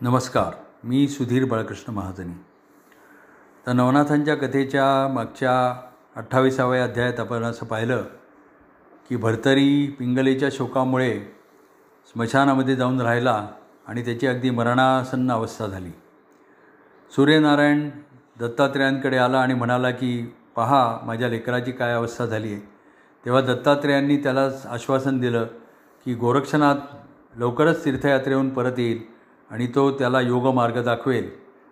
नमस्कार मी सुधीर बाळकृष्ण महाजनी. तर नवनाथांच्या कथेच्या मागच्या अठ्ठावीसाव्या अध्यायात आपण असं पाहिलं की भरतरी पिंगलेच्या शोकामुळे स्मशानामध्ये जाऊन राहिला आणि त्याची अगदी मरणासन्न अवस्था झाली. सूर्यनारायण दत्तात्रेयांकडे आला आणि म्हणाला की पहा माझ्या लेकराची काय अवस्था झाली आहे? तेव्हा दत्तात्रेयांनी त्याला आश्वासन दिलं की गोरक्षनाथ लवकरच तीर्थयात्रेहून परत येईल आणि तो त्याला योगमार्ग दाखवेल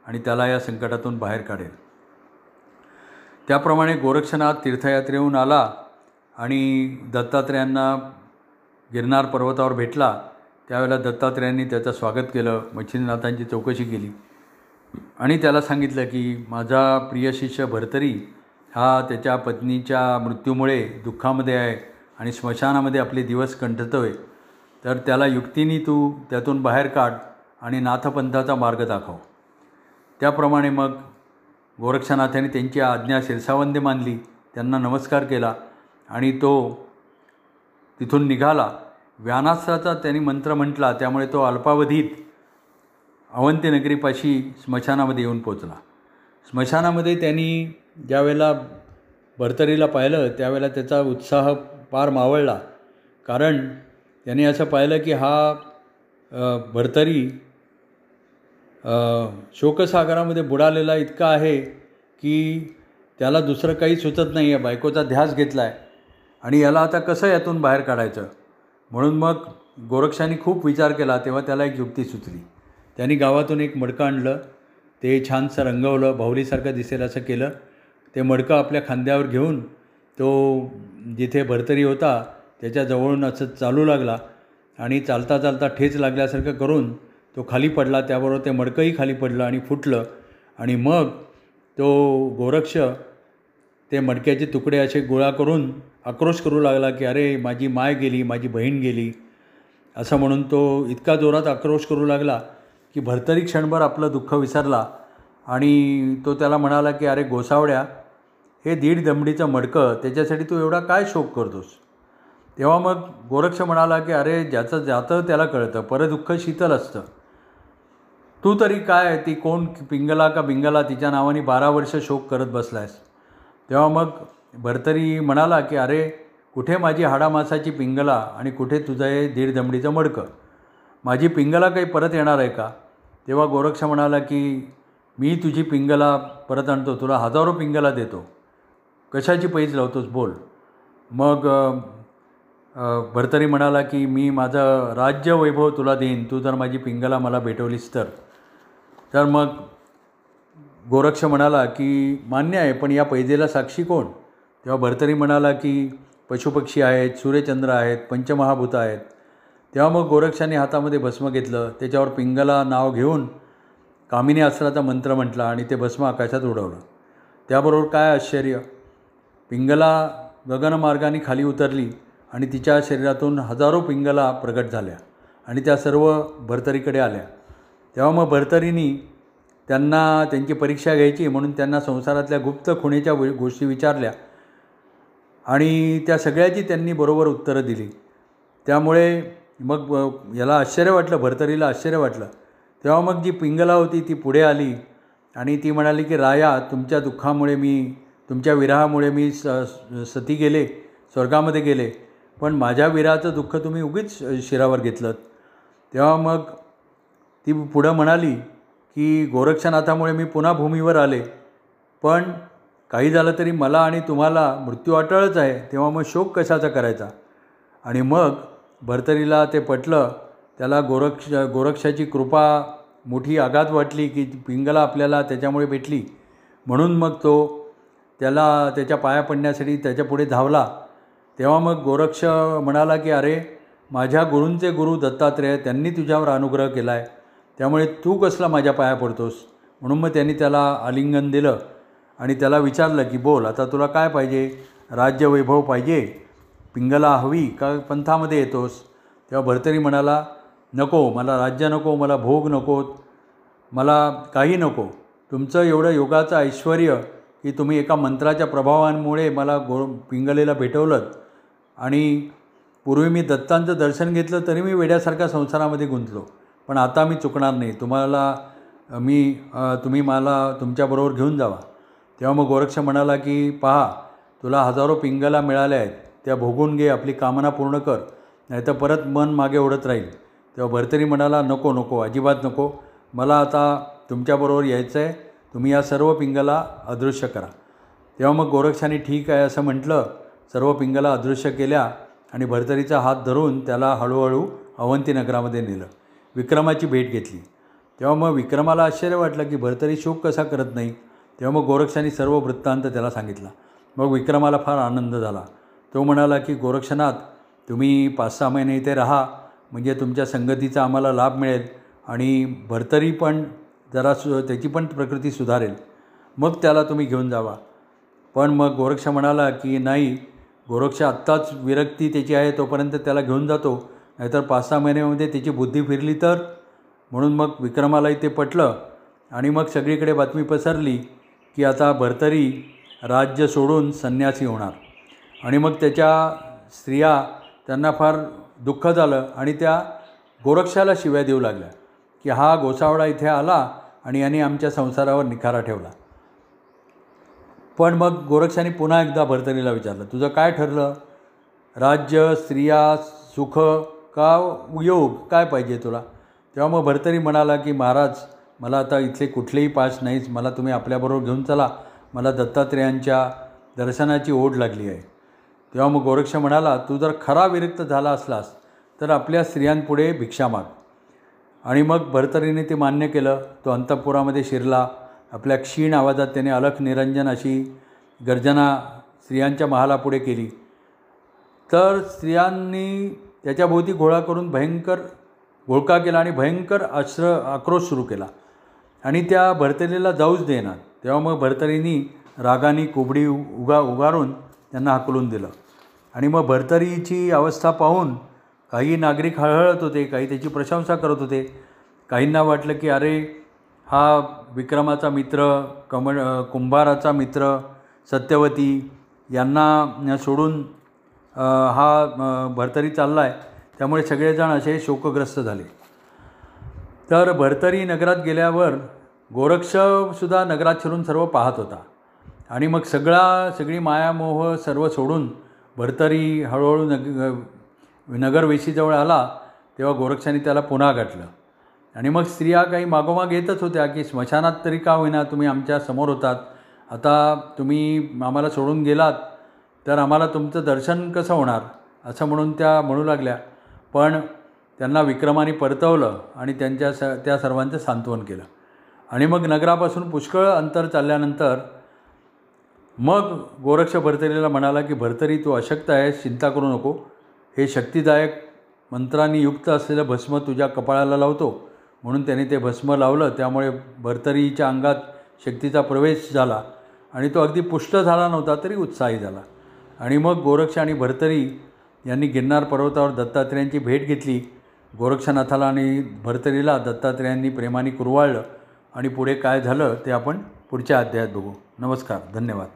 आणि त्याला या संकटातून बाहेर काढेल. त्याप्रमाणे गोरक्षनाथ तीर्थयात्रेहून आला आणि दत्तात्रेयांना गिरनार पर्वतावर भेटला. त्यावेळेला दत्तात्रेयांनी त्याचं स्वागत केलं मच्छिंद्रनाथांची चौकशी केली. आणि त्याला सांगितलं की माझा प्रिय शिष्य भरतरी हा त्याच्या पत्नीच्या मृत्यूमुळे दुःखामध्ये आहे आणि स्मशानामध्ये आपले दिवस कंठतो आहे तर त्याला युक्तीने तू त्यातून बाहेर काढ आणि नाथपंथाचा मार्ग दाखव. त्याप्रमाणे मग गोरक्षनाथाने त्यांची आज्ञा शिरसावंदे मानली. त्यांना नमस्कार केला आणि तो तिथून निघाला. व्यानासाचा त्यांनी मंत्र म्हटला. त्यामुळे तो अल्पावधीत अवंतीनगरीपाशी स्मशानामध्ये येऊन पोचला स्मशानामध्ये त्यांनी ज्यावेळेला भरतरीला पाहिलं त्यावेळेला त्याचा उत्साह पार मावळला. कारण त्यांनी असं पाहिलं की हा भरतरी शोकसागरामध्ये बुडालेला इतका आहे की त्याला दुसरं काही सुचत नाही आहे. बायकोचा ध्यास घेतला आहे आणि याला आता कसं यातून बाहेर काढायचं? म्हणून मग गोरक्षांनी खूप विचार केला तेव्हा त्याला एक युक्ती सुचली. त्यांनी गावातून एक मडकं आणलं. ते छानसं रंगवलं बाहुलीसारखं दिसेल असं केलं. ते मडकं आपल्या खांद्यावर घेऊन तो जिथे भरतरी होता त्याच्याजवळून असं चालू लागला. आणि चालता चालता ठेच लागल्यासारखं करून तो खाली पडला त्याबरोबर ते मडकंही खाली पडलं आणि फुटलं. आणि मग तो गोरक्ष ते मडक्याचे तुकडे असे गोळा करून आक्रोश करू लागला की अरे माझी माय गेली माझी बहीण गेली. असं म्हणून तो इतका जोरात आक्रोश करू लागला की भरतरी क्षणभर आपलं दुःख विसरला. आणि तो त्याला म्हणाला की अरे गोसावड्या हे दीड दमडीचं मडकं त्याच्यासाठी तू एवढा काय शोक करतोस? तेव्हा मग गोरक्ष म्हणाला की अरे ज्याचं जातं त्याला कळतं परदुःख शीतल असतं. तू तरी काय ती कोण? पिंगला का बिंगला? तिच्या नावाने बारा वर्ष शोक करत बसलायस. तेव्हा मग भरतरी म्हणाला की अरे कुठे माझी हाडामासाची पिंगला आणि कुठे तुझं हे दीड मडकं? माझी पिंगला काही परत येणार आहे का? तेव्हा गोरक्ष म्हणाला की मी तुझी पिंगला परत आणतो. तुला हजारो पिंगला देतो. कशाची पैज लावतोस बोल. मग भरतरी म्हणाला की मी माझं राज्य वैभव तुला देईन. तू जर माझी पिंगला मला भेटवलीस तर. तर मग गोरक्ष म्हणाला की मान्य आहे पण या पैजेला साक्षी कोण? तेव्हा भरतरी म्हणाला की पशुपक्षी आहेत सूर्यचंद्र आहेत पंचमहाभूत आहेत. तेव्हा मग गोरक्षाने हातामध्ये भस्म घेतलं त्याच्यावर पिंगला नाव घेऊन कामिनी अस्त्राचा मंत्र म्हटला आणि ते भस्म आकाशात उडवलं. त्याबरोबर काय आश्चर्य? पिंगला गगनमार्गाने खाली उतरली आणि तिच्या शरीरातून हजारो पिंगला प्रगट झाल्या आणि त्या सर्व भरतरीकडे आल्या. तेव्हा मग भर्तरीनी त्यांना त्यांची परीक्षा घ्यायची म्हणून त्यांना संसारातल्या गुप्त खुणेच्या गोष्टी विचारल्या. आणि त्या सगळ्याची त्यांनी बरोबर उत्तरं दिली. त्यामुळे मग याला आश्चर्य वाटलं भरतरीला आश्चर्य वाटलं. तेव्हा मग जी पिंगला होती ती पुढे आली आणि ती म्हणाली की राया तुमच्या दुःखामुळे मी तुमच्या विरहामुळे मी स सती गेले स्वर्गामध्ये गेले. पण माझ्या विरहाचं दुःख तुम्ही उगीच शिरावर घेतलं तेव्हा मग ती पुढं म्हणाली की गोरक्षनाथामुळे मी पुन्हा भूमीवर आले. पण काही झालं तरी मला आणि तुम्हाला मृत्यू अटळच आहे तेव्हा मग शोक कशाचा करायचा? आणि मग भरतरीला ते पटलं त्याला गोरक्ष गोरक्षाची कृपा मोठी आघात वाटली की पिंगला आपल्याला त्याच्यामुळे भेटली. म्हणून मग तो त्याला त्याच्या पाया पडण्यासाठी त्याच्यापुढे धावला. तेव्हा मग गोरक्ष म्हणाला की अरे माझ्या गुरूंचे गुरु दत्तात्रेय त्यांनी तुझ्यावर अनुग्रह केला आहे त्यामुळे तू कसला माझ्या पाया पडतोस? म्हणून मग त्यांनी त्याला आलिंगन दिलं आणि त्याला विचारलं की बोल आता तुला काय पाहिजे? राज्यवैभव पाहिजे? पिंगला हवी का पंथामध्ये येतोस? तेव्हा भरतरी म्हणाला नको मला राज्य नको मला भोग नकोत मला काही नको. तुमचं एवढं योगाचं ऐश्वर की तुम्ही एका मंत्राच्या प्रभावांमुळे मला गो पिंगलेला भेटवलं आणि पूर्वी मी दत्तांचं दर्शन घेतलं तरी मी वेड्यासारख्या संसारामध्ये गुंतलो. पण आता मी चुकणार नाही. तुम्हाला मी तुम्ही मला तुमच्याबरोबर घेऊन जावा. तेव्हा मग गोरक्ष म्हणाला की पहा तुला हजारो पिंगला मिळाल्या आहेत. त्या भोगून घे आपली कामना पूर्ण कर. नाहीतर परत मन मागे ओढत राहील. तेव्हा भरतरी म्हणाला नको नको अजिबात नको. मला आता तुमच्याबरोबर यायचं आहे. तुम्ही या सर्व पिंगला अदृश्य करा. तेव्हा मग गोरक्षाने ठीक आहे असं म्हटलं. सर्व पिंगला अदृश्य केल्या आणि भरतरीचा हात धरून त्याला हळूहळू अवंतीनगरामध्ये नेलं. विक्रमाची भेट घेतली. तेव्हा मग विक्रमाला आश्चर्य वाटलं की भरतरी शोक कसा करत नाही. तेव्हा मग गोरक्षाने सर्व वृत्तांत त्याला सांगितला. मग विक्रमाला फार आनंद झाला. तो म्हणाला की गोरक्षनाथ तुम्ही पाच सहा महिने इथे राहा. म्हणजे तुमच्या संगतीचा आम्हाला लाभ मिळेल आणि भरतरी पण जरा सु त्याची पण प्रकृती सुधारेल. मग त्याला तुम्ही घेऊन जावा. पण मग गोरक्ष म्हणाला की नाही गोरक्ष आत्ताच विरक्ती त्याची आहे तोपर्यंत त्याला घेऊन जातो. नाहीतर पाच सहा महिन्यामध्ये त्याची बुद्धी फिरली तर? म्हणून मग विक्रमालाही ते पटलं आणि मग सगळीकडे बातमी पसरली की आता भरतरी राज्य सोडून संन्यासी होणार. आणि मग त्याच्या स्त्रिया त्यांना फार दुःख झालं आणि त्या गोरक्षाला शिव्या देऊ लागल्या की हा गोसावडा इथे आला आणि याने आमच्या संसारावर निखारा ठेवला. पण मग गोरक्षाने पुन्हा एकदा भरतरीला विचारलं तुझं काय ठरलं? राज्य स्त्रिया सुख का योग? काय पाहिजे तुला? तेव्हा मग भरतरी म्हणाला की महाराज मला आता इथले कुठलेही पास नाहीच मला तुम्ही आपल्याबरोबर घेऊन चला. मला दत्तात्रेयांच्या दर्शनाची ओढ लागली आहे. तेव्हा मग गोरक्ष म्हणाला तू जर खरा विरक्त झाला असलास तर आपल्या स्त्रियांपुढे भिक्षा माग. आणि मग भरतरीने ते मान्य केलं. तो अंतपुरामध्ये शिरला. आपल्या क्षीण आवाजात त्याने अलख निरंजन अशी गर्जना स्त्रियांच्या महालापुढे केली. तर स्त्रियांनी त्याच्याभोवती गोळा करून भयंकर घोळका केला आणि भयंकर आश्र आक्रोश सुरू केला. आणि त्या भरतरीला जाऊच देणार तेव्हा मग भरतरीनी रागाने कोबडी उगा उगारून त्यांना हाकलून दिलं. आणि मग भरतरीची अवस्था पाहून काही नागरिक हळहळत होते काही त्याची प्रशंसा करत होते. काहींना वाटलं की अरे हा विक्रमाचा मित्र कमळ कुंभाराचा मित्र सत्यवती यांना सोडून हा भरतरी चालला आहे त्यामुळे सगळेजण असे शोकग्रस्त झाले. तर भरतरी नगरात गेल्यावर गोरक्षसुद्धा नगरात शिरून सर्व पाहत होता. आणि मग सगळा सगळी मायामोह सर्व सोडून भरतरी हळूहळू नग नगरवेशीजवळ आला. तेव्हा गोरक्षाने त्याला पुन्हा गाठलं. आणि मग स्त्रिया काही मागोमाग येतच होत्या की स्मशानात तरी का होईना तुम्ही आमच्यासमोर होतात. आता तुम्ही आम्हाला सोडून गेलात. तर आम्हाला तुमचं दर्शन कसं होणार? असं म्हणून त्या म्हणू लागल्या. पण त्यांना विक्रमाने परतवलं आणि त्यांच्या स त्या सर्वांचं सांत्वन केलं. आणि मग नगरापासून पुष्कळ अंतर चालल्यानंतर मग गोरक्ष भरतरीला म्हणाला की भरतरी तू अशक्त आहेस चिंता करू नको. हे शक्तिदायक मंत्रांनी युक्त असलेलं भस्म तुझ्या कपाळाला लावतो. म्हणून त्याने ते भस्म लावलं. त्यामुळे भरतरीच्या अंगात शक्तीचा प्रवेश झाला आणि तो अगदी पुष्ट झाला नव्हता तरी उत्साही झाला. आणि मग गोरक्ष आणि भरतरी यांनी गिरनार पर्वतावर दत्तात्रेयांची भेट घेतली. गोरक्षनाथाला आणि भरतरीला दत्तात्रेयांनी प्रेमाने कुरवाळलं आणि पुढे काय झालं ते आपण पुढच्या अध्यायात बघू. नमस्कार धन्यवाद.